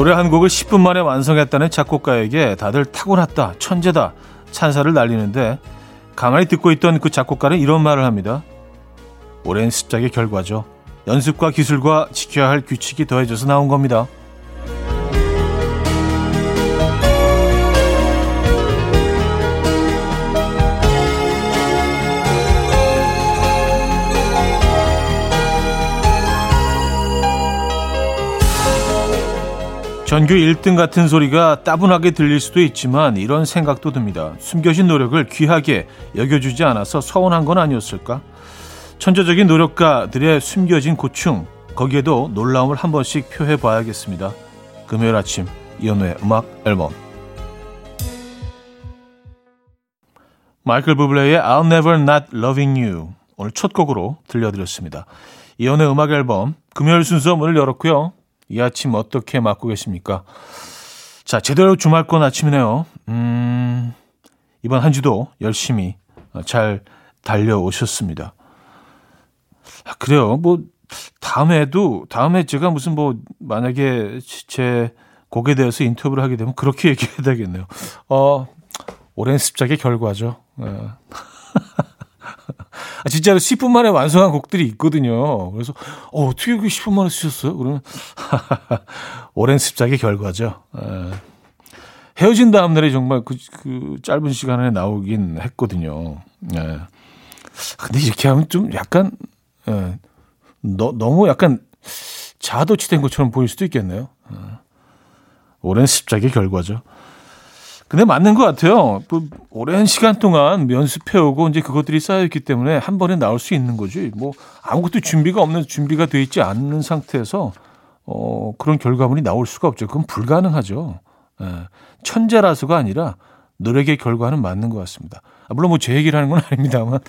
노래 한 곡을 10분 만에 완성했다는 작곡가에게 다들 타고났다, 천재다, 찬사를 날리는데 가만히 듣고 있던 그 작곡가는 이런 말을 합니다. 오랜 습작의 결과죠. 연습과 기술과 지켜야 할 규칙이 더해져서 나온 겁니다. 전교 1등 같은 소리가 따분하게 들릴 수도 있지만 이런 생각도 듭니다. 숨겨진 노력을 귀하게 여겨주지 않아서 서운한 건 아니었을까? 천재적인 노력가들의 숨겨진 고충, 거기에도 놀라움을 한 번씩 표해 봐야겠습니다. 금요일 아침 이연우의 음악 앨범 마이클 부블레의 I'll Never Not Loving You 오늘 첫 곡으로 들려드렸습니다. 이연우의 음악 앨범 금요일 순서 문을 열었고요. 이 아침 어떻게 맞고 계십니까? 자, 제대로 주말권 아침이네요. 음, 이번 한 주도 열심히 잘 달려오셨습니다. 아, 그래요. 뭐, 다음에도, 다음에 제가 무슨 뭐, 만약에 제 곡에 대해서 인터뷰를 하게 되면 그렇게 얘기해야 되겠네요. 어, 오랜 습작의 결과죠. 예. 아, 진짜로 10분 만에 완성한 곡들이 있거든요. 그래서, 어, 어떻게 그 10분 만에 쓰셨어요? 그러면, 오랜 습작의 결과죠. 에. 예. 헤어진 다음날에 정말 그, 그 짧은 시간에 나오긴 했거든요. 예. 근데 이렇게 하면 좀 약간, 예. 너, 너무 약간 자도치된 것처럼 보일 수도 있겠네요. 예. 오랜 습작의 결과죠. 근데 맞는 것 같아요. 뭐, 오랜 시간 동안 연습해오고 이제 그것들이 쌓여있기 때문에 한 번에 나올 수 있는 거지. 뭐 아무것도 준비가 없는 준비가 돼 있지 않는 상태에서 어, 그런 결과물이 나올 수가 없죠. 그건 불가능하죠. 예. 천재라서가 아니라 노력의 결과는 맞는 것 같습니다. 아, 물론 뭐 제 얘기를 하는 건 아닙니다만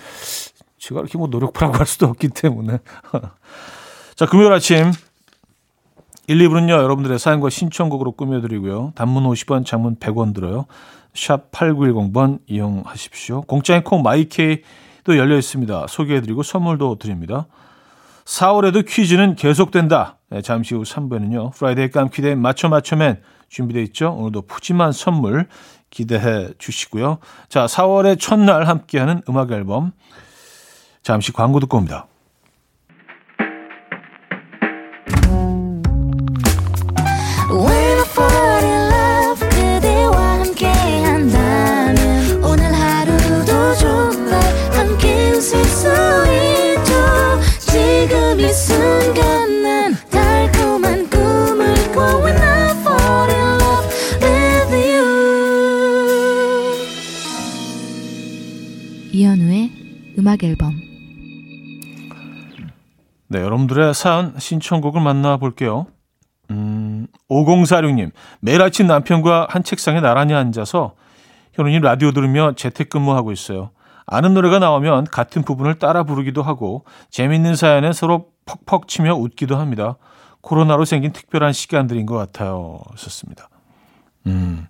제가 이렇게 뭐 노력하라고 할 수도 없기 때문에. 자, 금요일 아침 1, 2부는요, 여러분들의 사연과 신청곡으로 꾸며드리고요. 단문 50원, 장문 100원 들어요. 샵 8910번 이용하십시오. 공짜인 콩 마이케이도 열려 있습니다. 소개해드리고 선물도 드립니다. 4월에도 퀴즈는 계속된다. 네, 잠시 후 3부에는요. Friday 깜퀴데이 맞춰 맞춰맨 준비되어 있죠. 오늘도 푸짐한 선물 기대해 주시고요. 자, 4월의 첫날 함께하는 음악 앨범. 잠시 광고 듣고 옵니다. 음악 앨범 네, 여러분들의 사연 신청곡을 만나볼게요. 음, 5046님, 매일 아침 남편과 한 책상에 나란히 앉아서 현우님 라디오 들으며 재택근무하고 있어요. 아는 노래가 나오면 같은 부분을 따라 부르기도 하고 재밌는 사연에 서로 퍽퍽 치며 웃기도 합니다. 코로나로 생긴 특별한 시간들인 것 같아요. 썼습니다. 음.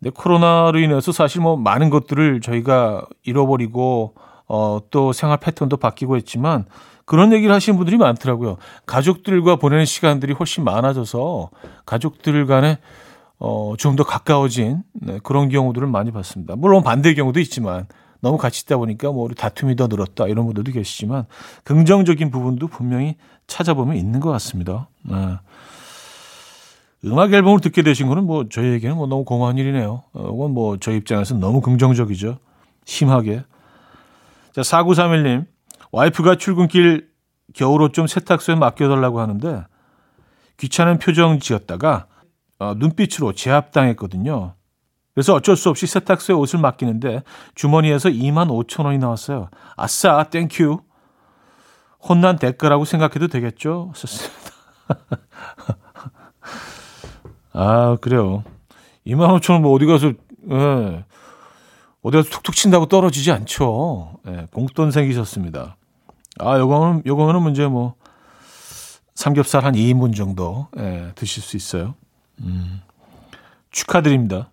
근데 코로나로 인해서 사실 뭐 많은 것들을 저희가 잃어버리고 어, 또 생활 패턴도 바뀌고 했지만 그런 얘기를 하시는 분들이 많더라고요. 가족들과 보내는 시간들이 훨씬 많아져서 가족들 간에 어, 좀 더 가까워진 네, 그런 경우들을 많이 봤습니다. 물론 반대의 경우도 있지만 너무 같이 있다 보니까 뭐 우리 다툼이 더 늘었다 이런 분들도 계시지만 긍정적인 부분도 분명히 찾아보면 있는 것 같습니다. 네. 음악 앨범을 듣게 되신 거는 뭐 저희에게는 뭐 너무 공허한 일이네요. 어, 이건 뭐 저희 입장에서 너무 긍정적이죠. 심하게. 자, 4931님. 와이프가 출근길 겨울옷 좀 세탁소에 맡겨달라고 하는데 귀찮은 표정 지었다가 어, 눈빛으로 제압당했거든요. 그래서 어쩔 수 없이 세탁소에 옷을 맡기는데 주머니에서 2만 5천 원이 나왔어요. 아싸, thank you. 혼난 대가라고 생각해도 되겠죠? 썼습니다. 아, 그래요. 2만 5천 원 뭐 어디 가서, 예. 어디 가서 툭툭 친다고 떨어지지 않죠. 예, 공돈 생기셨습니다. 아, 요거는, 요거는 문제 뭐, 삼겹살 한 2인분 정도, 예, 드실 수 있어요. 음, 축하드립니다.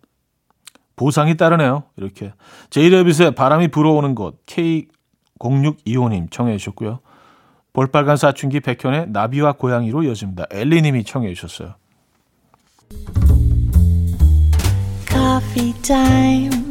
보상이 따르네요. 이렇게. 제이레빗의 바람이 불어오는 곳, K0625님 청해 주셨고요. 볼빨간 사춘기 백현의 나비와 고양이로 이어집니다. 엘리님이 청해 주셨어요. Coffee.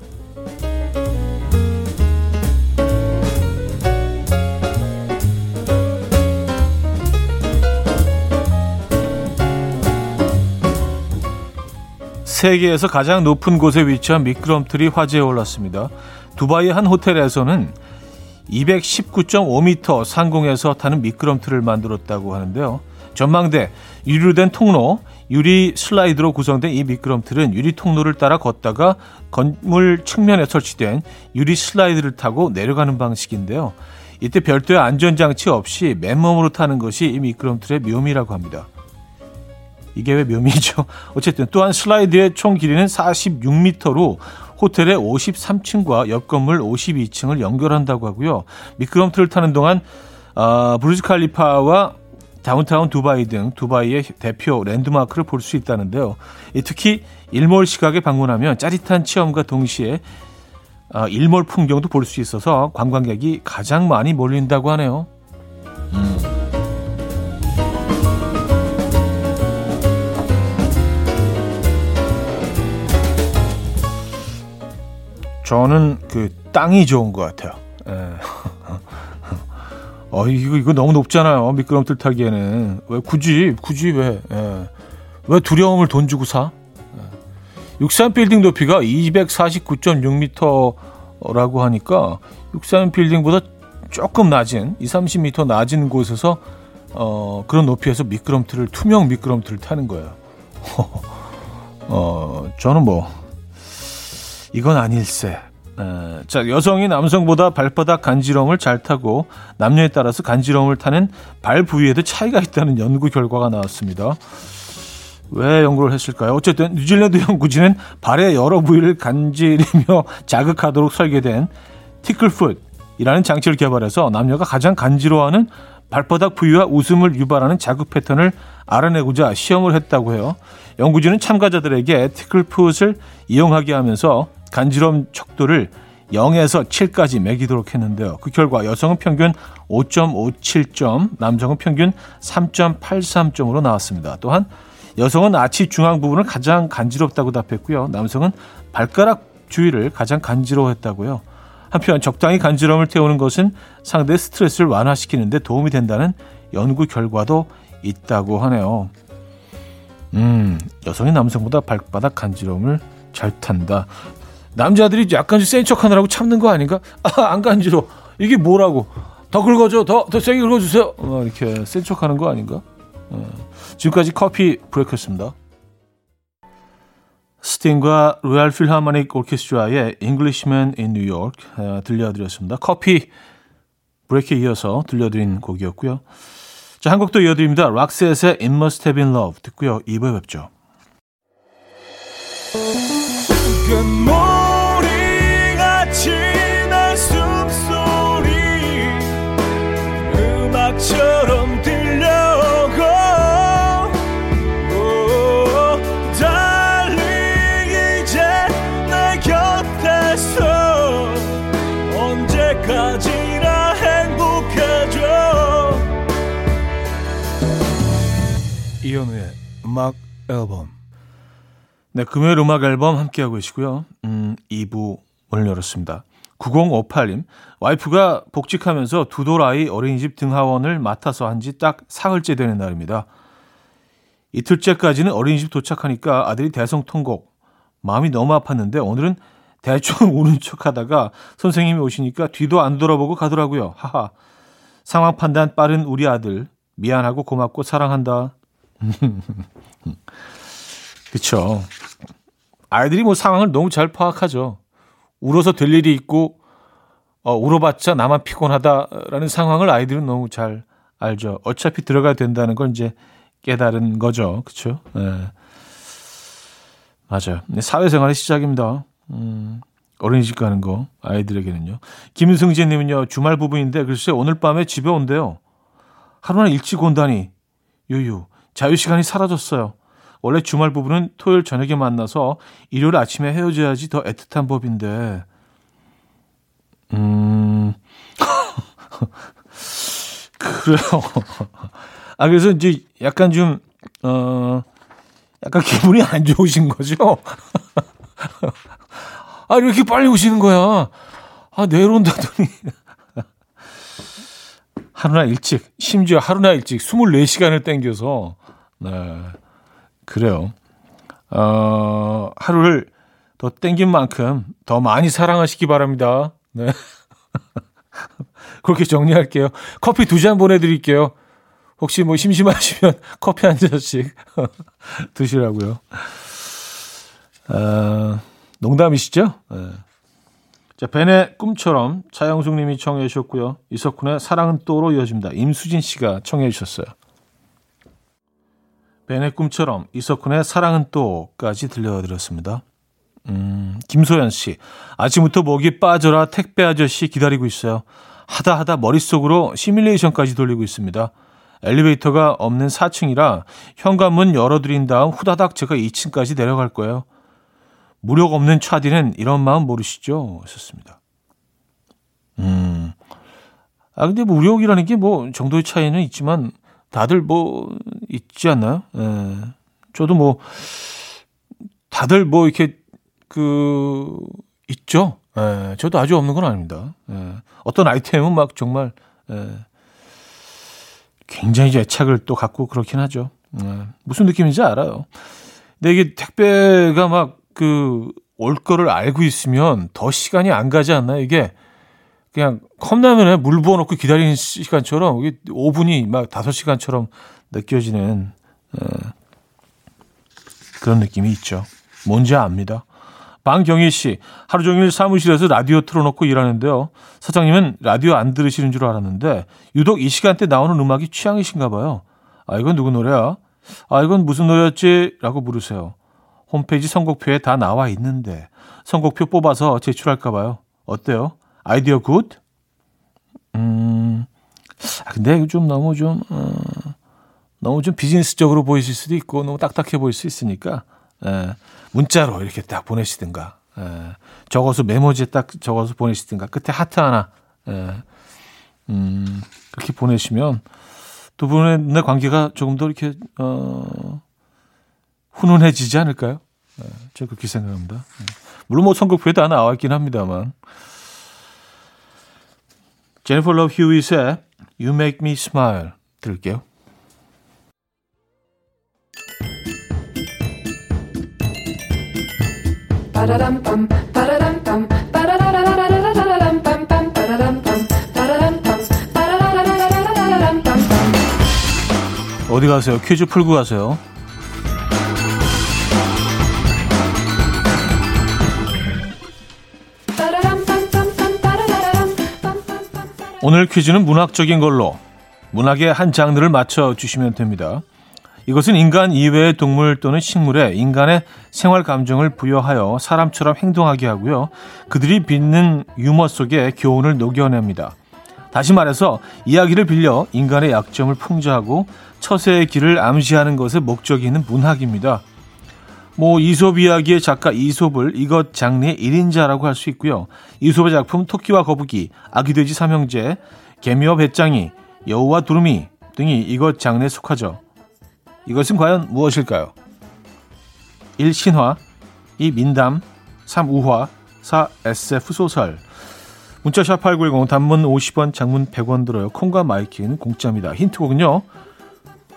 세계에서 가장 높은 곳에 위치한 미끄럼틀이 화제에 올랐습니다. 두바이 한 호텔에서는 219.5m 상공에서 타는 미끄럼틀을 만들었다고 하는데요. 전망대, 유리로 된 통로, 유리 슬라이드로 구성된 이 미끄럼틀은 유리 통로를 따라 걷다가 건물 측면에 설치된 유리 슬라이드를 타고 내려가는 방식인데요. 이때 별도의 안전장치 없이 맨몸으로 타는 것이 이 미끄럼틀의 묘미라고 합니다. 이게 왜 묘미죠? 어쨌든 또한 슬라이드의 총 길이는 46m로 호텔의 53층과 옆 건물 52층을 연결한다고 하고요. 미끄럼틀을 타는 동안 어, 브루즈 칼리파와 다운타운 두바이 등 두바이의 대표 랜드마크를 볼 수 있다는데요. 특히 일몰 시각에 방문하면 짜릿한 체험과 동시에 어, 일몰 풍경도 볼 수 있어서 관광객이 가장 많이 몰린다고 하네요. 음. 저는 그 땅이 좋은 것 같아요. 예. 어, 이거, 이거 너무 높잖아요. 미끄럼틀 타기에는. 왜, 굳이, 굳이 왜, 예. 왜 두려움을 돈 주고 사? 예. 63 빌딩 높이가 249.6m라고 하니까 63 빌딩보다 조금 낮은, 2, 30m 낮은 곳에서 어, 그런 높이에서 미끄럼틀을, 투명 미끄럼틀을 타는 거예요. 어, 저는 뭐, 이건 아닐세. 에, 자, 여성이 남성보다 발바닥 간지럼을 잘 타고 남녀에 따라서 간지럼을 타는 발 부위에도 차이가 있다는 연구 결과가 나왔습니다. 왜 연구를 했을까요? 어쨌든 뉴질랜드 연구진은 발의 여러 부위를 간지리며 자극하도록 설계된 티클풋이라는 장치를 개발해서 남녀가 가장 간지러워하는 발바닥 부위와 웃음을 유발하는 자극 패턴을 알아내고자 시험을 했다고 해요. 연구진은 참가자들에게 티클풋을 이용하게 하면서 간지럼 척도를 0에서 7까지 매기도록 했는데요. 그 결과 여성은 평균 5.57점, 남성은 평균 3.83점으로 나왔습니다. 또한 여성은 아치 중앙 부분을 가장 간지럽다고 답했고요. 남성은 발가락 주위를 가장 간지러워했다고요. 한편 적당히 간지럼을 태우는 것은 상대의 스트레스를 완화시키는데 도움이 된다는 연구 결과도 있다고 하네요. 음, 여성이 남성보다 발바닥 간지럼을 잘 탄다. 남자들이 약간 센 척 하느라고 참는 거 아닌가? 아, 안 간지러. 이게 뭐라고? 더 긁어줘. 더, 더 세게 긁어주세요. 어, 이렇게 센 척 하는 거 아닌가? 어. 지금까지 커피 브레이크였습니다. 스팅과 로얄 필하모닉 오케스트라의 Englishman in New York 어, 들려드렸습니다. 커피 브레이크에 이어서 들려드린 곡이었고요. 자, 한 곡도 이어드립니다. 락셋의 It Must Have Been Love 듣고요. 2부에 뵙죠. 처럼 들려오고 달리 이제 내 곁에서 언제까지나 행복해져 이현우의 음악 앨범 네, 금요일 음악 앨범 함께하고 계시고요. 음, 2부 문을 열었습니다. 9058님, 와이프가 복직하면서 두 돌 아이 어린이집 등하원을 맡아서 한 지 딱 사흘째 되는 날입니다. 이틀째까지는 어린이집 도착하니까 아들이 대성통곡. 마음이 너무 아팠는데 오늘은 대충 우는 척 하다가 선생님이 오시니까 뒤도 안 돌아보고 가더라고요. 하하. 상황 판단 빠른 우리 아들. 미안하고 고맙고 사랑한다. 그쵸. 아이들이 뭐 상황을 너무 잘 파악하죠. 울어서 될 일이 있고 어, 울어봤자 나만 피곤하다라는 상황을 아이들은 너무 잘 알죠. 어차피 들어가야 된다는 걸 이제 깨달은 거죠. 그렇죠? 네. 맞아요. 사회생활의 시작입니다. 음, 어린이집 가는 거 아이들에게는요. 김승진 님은요 주말 부부인데 글쎄 오늘 밤에 집에 온대요. 하루나 일찍 온다니 유유 자유 시간이 사라졌어요. 원래 주말 부부는 토요일 저녁에 만나서 일요일 아침에 헤어져야지 더 애틋한 법인데, 음, 그래요. 아, 그래서 이제 약간 좀, 어, 약간 기분이 안 좋으신 거죠? 아, 이렇게 빨리 오시는 거야. 아, 내일 온다더니. 하루나 일찍, 심지어 하루나 일찍 24시간을 땡겨서, 네. 그래요. 어, 하루를 더 땡긴 만큼 더 많이 사랑하시기 바랍니다. 네. 그렇게 정리할게요. 커피 두 잔 보내드릴게요. 혹시 뭐 심심하시면 커피 한 잔씩 드시라고요. 아, 농담이시죠? 네. 자, 벤의 꿈처럼 차영숙 님이 청해 주셨고요. 이석훈의 사랑은 또로 이어집니다. 임수진 씨가 청해 주셨어요. 벤의 꿈처럼 이석훈의 사랑은 또까지 들려드렸습니다. 음, 김소연 씨. 아침부터 목이 빠져라 택배 아저씨 기다리고 있어요. 하다 하다 머릿속으로 시뮬레이션까지 돌리고 있습니다. 엘리베이터가 없는 4층이라 현관문 열어드린 다음 후다닥 제가 2층까지 내려갈 거예요. 무력 없는 차디는 이런 마음 모르시죠? 하셨습니다. 음. 아, 근데 무력이라는 게 뭐 정도의 차이는 있지만 다들 뭐 있지 않나요? 예. 저도 뭐 다들 뭐 이렇게 그 있죠. 예. 저도 아주 없는 건 아닙니다. 예. 어떤 아이템은 막 정말 예. 굉장히 애착을 또 갖고 그렇긴 하죠. 예. 무슨 느낌인지 알아요. 근데 이게 택배가 막 그 올 거를 알고 있으면 더 시간이 안 가지 않나요? 이게 그냥 컵라면에 물 부어놓고 기다리는 시간처럼 이게 5분이 막 5시간처럼 느껴지는 어, 그런 느낌이 있죠. 뭔지 압니다. 방경희 씨, 하루 종일 사무실에서 라디오 틀어놓고 일하는데요. 사장님은 라디오 안 들으시는 줄 알았는데 유독 이 시간대 나오는 음악이 취향이신가 봐요. 아, 이건 누구 노래야? 아, 이건 무슨 노래였지? 라고 물으세요. 홈페이지 선곡표에 다 나와 있는데 선곡표 뽑아서 제출할까 봐요. 어때요? 아이디어 good? 음, 아, 근데 좀 너무 좀, 어, 너무 좀 비즈니스적으로 보이실 수도 있고, 너무 딱딱해 보일 수 있으니까, 예, 문자로 이렇게 딱 보내시든가, 예, 적어서 메모지에 딱 적어서 보내시든가, 끝에 하트 하나, 예, 음, 그렇게 보내시면 두 분의 관계가 조금 더 이렇게, 어, 훈훈해지지 않을까요? 예, 제가 그렇게 생각합니다. 예. 물론 뭐 선곡표에 다 나와 있긴 합니다만. 제니퍼 러브 휴잇의 You Make Me Smile 들을게요. 어디 가세요? 퀴즈 풀고 가세요. 오늘 퀴즈는 문학적인 걸로 문학의 한 장르를 맞춰 주시면 됩니다. 이것은 인간 이외의 동물 또는 식물에 인간의 생활 감정을 부여하여 사람처럼 행동하게 하고요. 그들이 빚는 유머 속에 교훈을 녹여냅니다. 다시 말해서 이야기를 빌려 인간의 약점을 풍자하고 처세의 길을 암시하는 것에 목적이 있는 문학입니다. 뭐 이솝 이야기의 작가 이솝을 이것 장르의 1인자라고 할 수 있고요. 이솝의 작품 토끼와 거북이, 아기돼지 삼형제, 개미와 배짱이, 여우와 두루미 등이 이것 장르에 속하죠. 이것은 과연 무엇일까요? 1. 신화 2. 민담 3. 우화 4. SF 소설 문자 샵 8910 단문 50원 장문 100원 들어요. 콩과 마이케이는 공짜입니다. 힌트곡은요.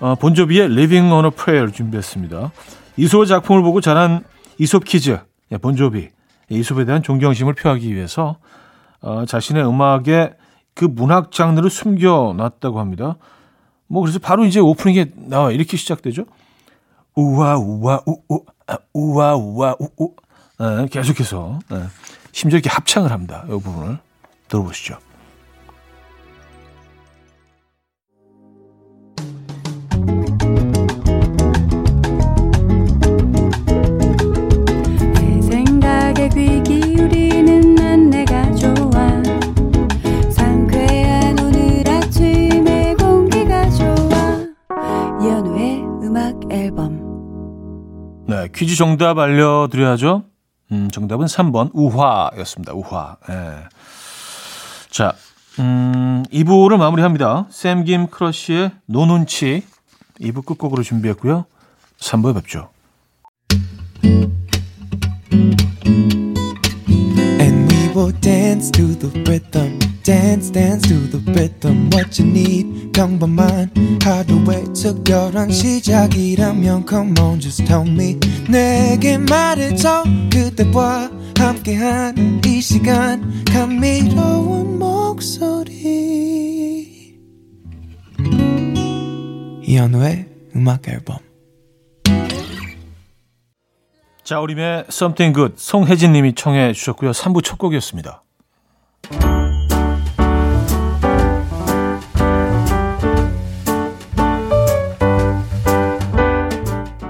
어, 본조비의 Living on a Prayer 준비했습니다. 이솝의 작품을 보고 자란 이솝 kids, 예, 본조비, 이솝에 대한 존경심을 표하기 위해서 어, 자신의 음악에 그 문학 장르를 숨겨놨다고 합니다. 뭐 그래서 바로 이제 오프닝에 나와 이렇게 시작되죠. 우와 우와 우우 아, 우와 우와 우우 네, 계속해서 네. 심지어 이렇게 합창을 합니다. 이 부분을 들어보시죠. 내 생각에 귀 퀴즈 정답 알려드려야죠. 음, 정답은 3번 우화였습니다. 우화. 네. 자, 음, 2부를 마무리합니다. 샘김 크러쉬의 No눈치 2부 끝곡으로 준비했고요. 3부에 뵙죠. And we will dance to the rhythm. Dance dance to the rhythm what you need. 평범한 하루의 특별한 시작이라면 come on just tell me. 내게 말해줘 그대와 함께한 이 시간. 감미로운 목소리. 이현우의 음악 앨범. 자, 우림의 Something Good 송혜진 님이 청해 주셨고요. 3부 첫 곡이었습니다.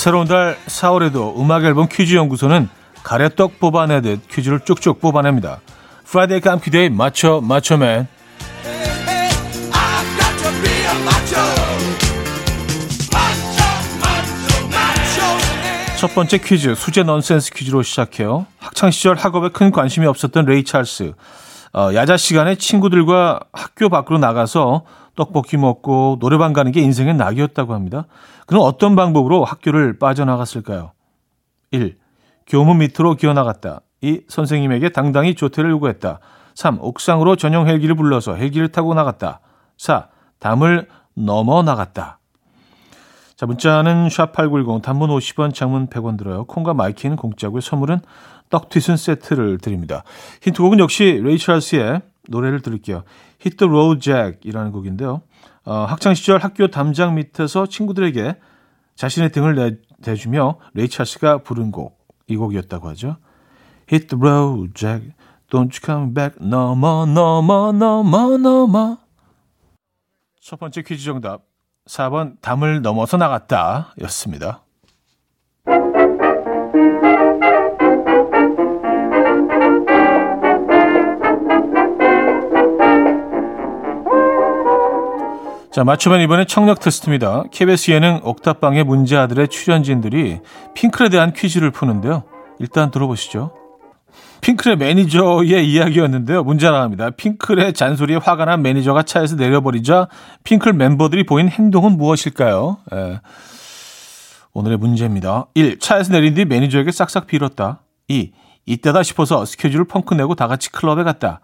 새로운 달 4월에도 음악 앨범 퀴즈 연구소는 가래떡 뽑아내듯 퀴즈를 쭉쭉 뽑아냅니다. Friday 깜퀴데이 맞춰 맞춰맨 첫 번째 퀴즈 수제 넌센스 퀴즈로 시작해요. 학창 시절 학업에 큰 관심이 없었던 레이 찰스. 어, 야자 시간에 친구들과 학교 밖으로 나가서 떡볶이 먹고 노래방 가는 게 인생의 낙이었다고 합니다. 그럼 어떤 방법으로 학교를 빠져나갔을까요? 1. 교문 밑으로 기어나갔다. 2. 선생님에게 당당히 조퇴를 요구했다. 3. 옥상으로 전용 헬기를 불러서 헬기를 타고 나갔다. 4. 담을 넘어 나갔다. 자, 문자는 샵8910 단문 50원, 장문 100원 들어요. 콩과 마이케이는 공짜고요. 선물은 떡튀순 세트를 드립니다. 힌트곡은 역시 레이 찰스의 노래를 들을게요. Hit the Road Jack이라는 곡인데요. 어, 학창 시절 학교 담장 밑에서 친구들에게 자신의 등을 내, 대주며 레이 찰스가 부른 곡, 이 곡이었다고 하죠. Hit the road, Jack. Don't you come back. 넘어, 넘어, 넘어, 넘어. 첫 번째 퀴즈 정답. 4번 담을 넘어서 나갔다 였습니다. 자, 맞춰맨 이번엔 청력 테스트입니다. KBS 예능 옥탑방의 문제아들의 출연진들이 핑클에 대한 퀴즈를 푸는데요. 일단 들어보시죠. 핑클의 매니저의 이야기였는데요. 문제 나갑니다. 핑클의 잔소리에 화가 난 매니저가 차에서 내려버리자 핑클 멤버들이 보인 행동은 무엇일까요? 예. 오늘의 문제입니다. 1. 차에서 내린 뒤 매니저에게 싹싹 빌었다. 2. 이때다 싶어서 스케줄을 펑크 내고 다 같이 클럽에 갔다.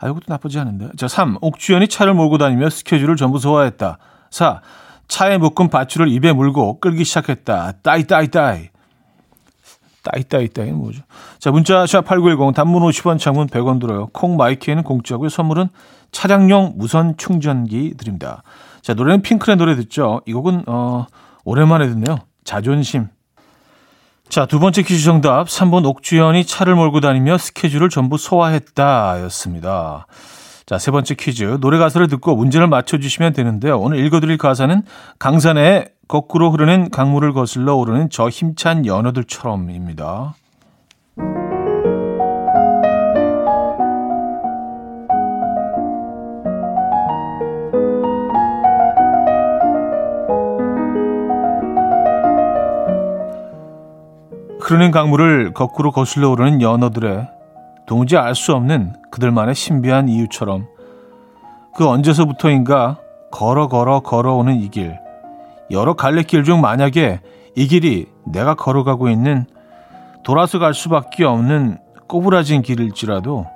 아, 이것도 나쁘지 않은데. 자, 3. 옥주현이 차를 몰고 다니며 스케줄을 전부 소화했다. 4. 차에 묶은 밧줄을 입에 물고 끌기 시작했다. 따이, 따이, 따이. 따이 따이 따이 뭐죠? 자, 문자 샵8910 단문 50원 장문 100원 들어요. 콩 마이키에는 공짜고요. 선물은 차량용 무선 충전기 드립니다. 자, 노래는 핑크의 노래 듣죠. 이 곡은 어 오랜만에 듣네요. 자존심. 자, 두 번째 퀴즈 정답. 3번 옥주현이 차를 몰고 다니며 스케줄을 전부 소화했다 였습니다. 자, 세 번째 퀴즈. 노래 가사를 듣고 문제를 맞춰주시면 되는데요. 오늘 읽어드릴 가사는 강산에 거꾸로 흐르는 강물을 거슬러 오르는 저 힘찬 연어들처럼입니다. 흐르는 강물을 거꾸로 거슬러 오르는 연어들의 도무지 알 수 없는 그들만의 신비한 이유처럼 그 언제서부터인가 걸어 걸어 걸어오는 이 길, 여러 갈래길 중 만약에 이 길이 내가 걸어가고 있는 돌아서 갈 수밖에 없는 꼬부라진 길일지라도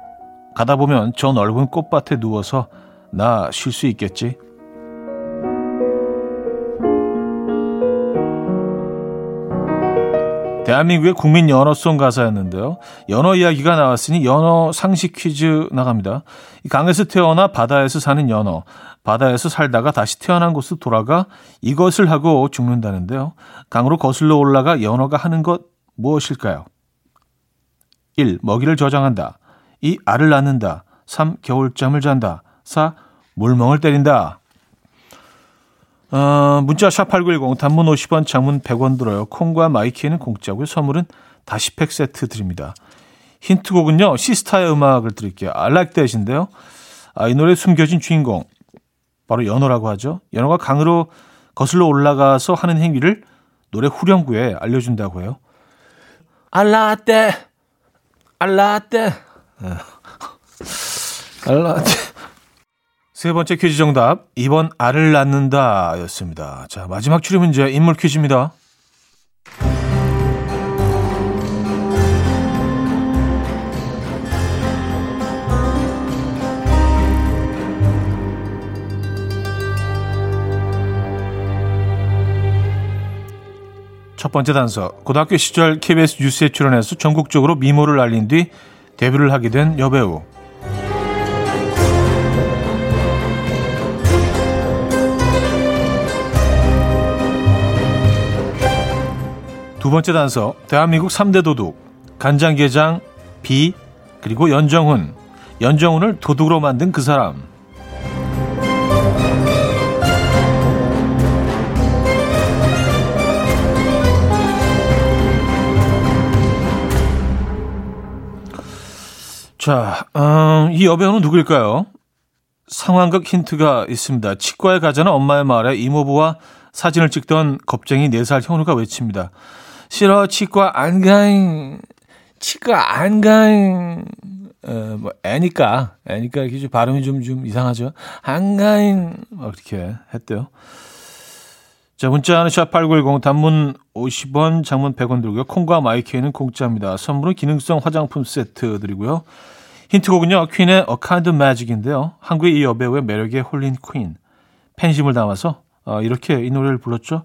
가다 보면 저 넓은 꽃밭에 누워서 나 쉴 수 있겠지. 대한민국의 국민 연어송 가사였는데요. 연어 이야기가 나왔으니 연어 상식 퀴즈 나갑니다. 강에서 태어나 바다에서 사는 연어. 바다에서 살다가 다시 태어난 곳으로 돌아가 이것을 하고 죽는다는데요. 강으로 거슬러 올라가 연어가 하는 것 무엇일까요? 1. 먹이를 저장한다. 2. 알을 낳는다. 3. 겨울잠을 잔다. 4. 물멍을 때린다. 어, 문자 샵8910 단문 50원 장문 100원 들어요. 콩과 마이키에는 공짜고요. 선물은 다시팩 세트 드립니다. 힌트곡은요. 시스타의 음악을 드릴게요. I like that인데요. 아, 이 노래 숨겨진 주인공 바로 연어라고 하죠. 연어가 강으로 거슬러 올라가서 하는 행위를 노래 후렴구에 알려준다고 해요. I like that. 세 번째 퀴즈 정답 2번 알을 낳는다 였습니다. 자 마지막 추리 문제 인물 퀴즈입니다. 첫 번째 단서 고등학교 시절 KBS 뉴스에 출연해서 전국적으로 미모를 알린 뒤 데뷔를 하게 된 여배우 두 번째 단서 대한민국 3대 도둑 간장게장 비 그리고 연정훈 연정훈을 도둑으로 만든 그 사람 자, 음, 이 여배우는 누구일까요? 상황극 힌트가 있습니다. 치과에 가자는 엄마의 말에 이모부와 사진을 찍던 겁쟁이 4살 현우가 외칩니다. 싫어 치과 안 가잉. 치과 안 가잉. 어, 뭐 애니까. 애니까 이게 좀 발음이 좀 좀 이상하죠. 안 가잉. 막 이렇게 했대요. 자 문자는 샵8910 단문 50원 장문 100원 들고요. 콩과 마이케이는 공짜입니다. 선물은 기능성 화장품 세트 드리고요. 힌트곡은요 퀸의 A Kind of Magic인데요. 한국의 이 여배우의 매력에 홀린 퀸. 팬심을 담아서 어, 이렇게 이 노래를 불렀죠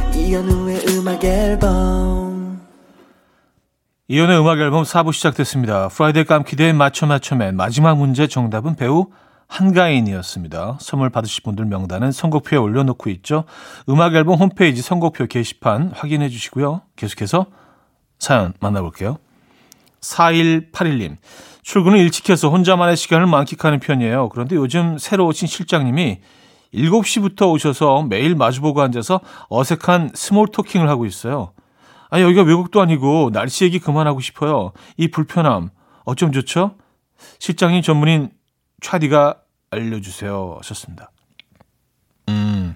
이현우의 음악 앨범 이현우의 음악 앨범 4부 시작됐습니다. Friday 깜퀴대회 맞춰 맞춰맨 마지막 문제 정답은 배우 한가인이었습니다. 선물 받으실 분들 명단은 선곡표에 올려놓고 있죠. 음악 앨범 홈페이지 선곡표 게시판 확인해 주시고요. 계속해서 사연 만나볼게요. 4181님. 출근을 일찍 해서 혼자만의 시간을 만끽하는 편이에요. 그런데 요즘 새로 오신 실장님이 7시부터 오셔서 매일 마주보고 앉아서 어색한 small talking을 하고 있어요. 아, 여기가 외국도 아니고 날씨 얘기 그만하고 싶어요. 이 불편함. 어쩜 좋죠? 실장님 전문인 차디가 알려주세요. 하셨습니다. 음.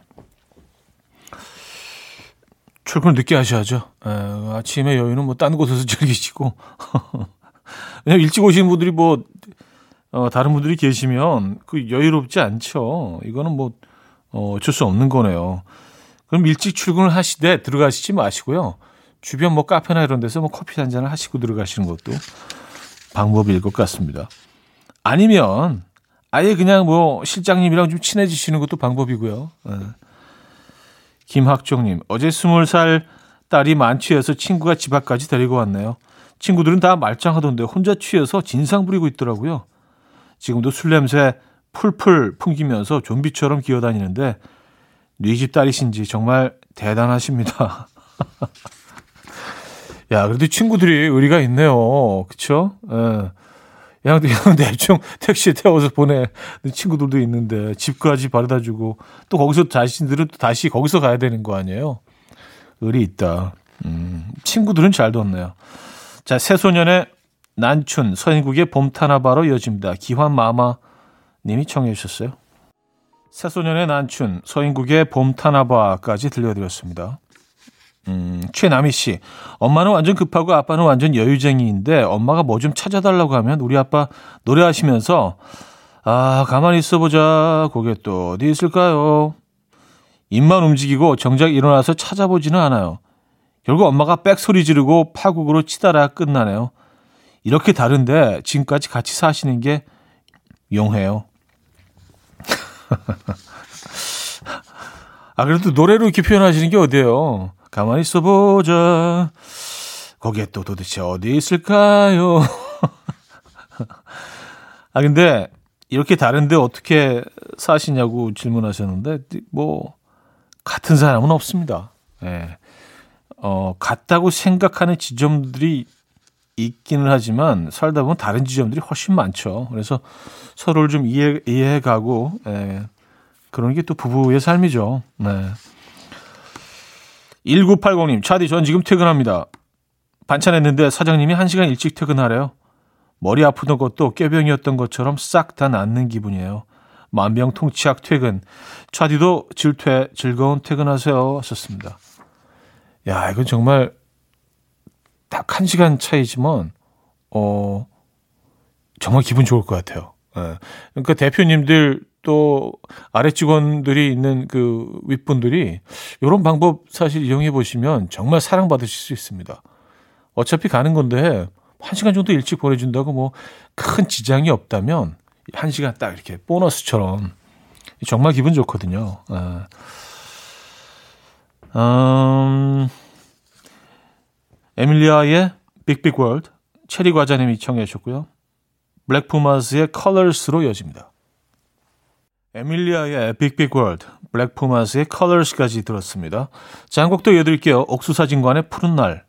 출근 늦게 하셔야죠. 에, 아침에 여유는 뭐 딴 곳에서 즐기시고. 왜냐면 일찍 오시는 분들이 뭐, 어, 다른 분들이 계시면 그 여유롭지 않죠. 이거는 뭐, 어, 어쩔 수 없는 거네요. 그럼 일찍 출근을 하시되 들어가시지 마시고요. 주변 뭐 카페나 이런 데서 뭐 커피 한 잔을 하시고 들어가시는 것도 방법일 것 같습니다. 아니면 아예 그냥 뭐 실장님이랑 좀 친해지시는 것도 방법이고요. 네. 김학종님, 어제 스물 살 딸이 만취해서 친구가 집 앞까지 데리고 왔네요. 친구들은 다 말짱하던데 혼자 취해서 진상 부리고 있더라고요. 지금도 술 냄새 풀풀 풍기면서 좀비처럼 기어다니는데 네집 딸이신지 정말 대단하십니다. 야, 그래도 친구들이 의리가 있네요. 그쵸? 예. 그냥, 그냥 대충 택시에 태워서 보내는 친구들도 있는데 집까지 바래다 주고 또 거기서 자신들은 또 다시 거기서 가야 되는 거 아니에요? 의리 있다. 음, 친구들은 잘 뒀네요. 자, 새소년의 난춘, 서인국의 봄타나 바로 이어집니다. 기환 마마 님이 청해 주셨어요. 새소년의 난춘, 서인국의 봄타나 바까지 들려드렸습니다. 음, 최남희 씨. 엄마는 완전 급하고 아빠는 완전 여유쟁이인데 엄마가 뭐 좀 찾아달라고 하면 우리 아빠 노래하시면서 아, 가만히 있어 보자. 거기에 또 어디 있을까요? 입만 움직이고 정작 일어나서 찾아보지는 않아요. 결국 엄마가 빽소리 지르고 파국으로 치다라 끝나네요. 이렇게 다른데 지금까지 같이 사시는 게 용해요. 아, 그래도 노래로 이렇게 표현하시는 게 어때요? 가만히 있어보자. 거기에 또 도대체 어디 있을까요? 아, 근데 이렇게 다른데 어떻게 사시냐고 질문하셨는데, 뭐, 같은 사람은 없습니다. 예. 네. 어, 같다고 생각하는 지점들이 있기는 하지만 살다 보면 다른 지점들이 훨씬 많죠. 그래서 서로를 좀 이해, 이해해 가고, 예. 그런 게 또 부부의 삶이죠. 네. 1980님, 차디, 전 지금 퇴근합니다. 반찬했는데 사장님이 1시간 일찍 퇴근하래요. 머리 아프던 것도 꾀병이었던 것처럼 싹 다 낫는 기분이에요. 만병통치약 퇴근. 차디도 질퇴, 즐거운 퇴근하세요. 하셨습니다. 야, 이건 정말 딱 1시간 차이지만, 어, 정말 기분 좋을 것 같아요. 예. 그러니까 대표님들 또 아래 직원들이 있는 그 윗분들이 이런 방법 사실 이용해 보시면 정말 사랑받으실 수 있습니다. 어차피 가는 건데 한 시간 정도 일찍 보내준다고 뭐 큰 지장이 없다면 한 시간 딱 이렇게 보너스처럼 정말 기분 좋거든요. 아. 음, 에밀리아의 Big Big World 체리 과자님이 청해 주셨고요. Black Pumas의 Colors로 이어집니다. 에밀리아의 Big Big World, Black Pumas의 Colors까지 들었습니다. 자, 한곡더 이어드릴게요. 옥수사진관의 푸른 날.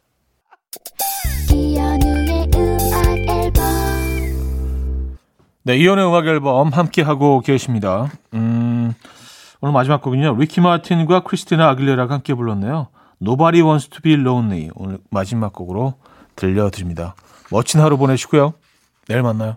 네, 이연의 음악 앨범 함께 하고 계십니다. 음, 오늘 마지막 곡은요. 리키 마틴과 크리스티나 아길레라가 함께 불렀네요. Nobody Wants to Be Lonely 오늘 마지막 곡으로 들려드립니다. 멋진 하루 보내시고요. 내일 만나요.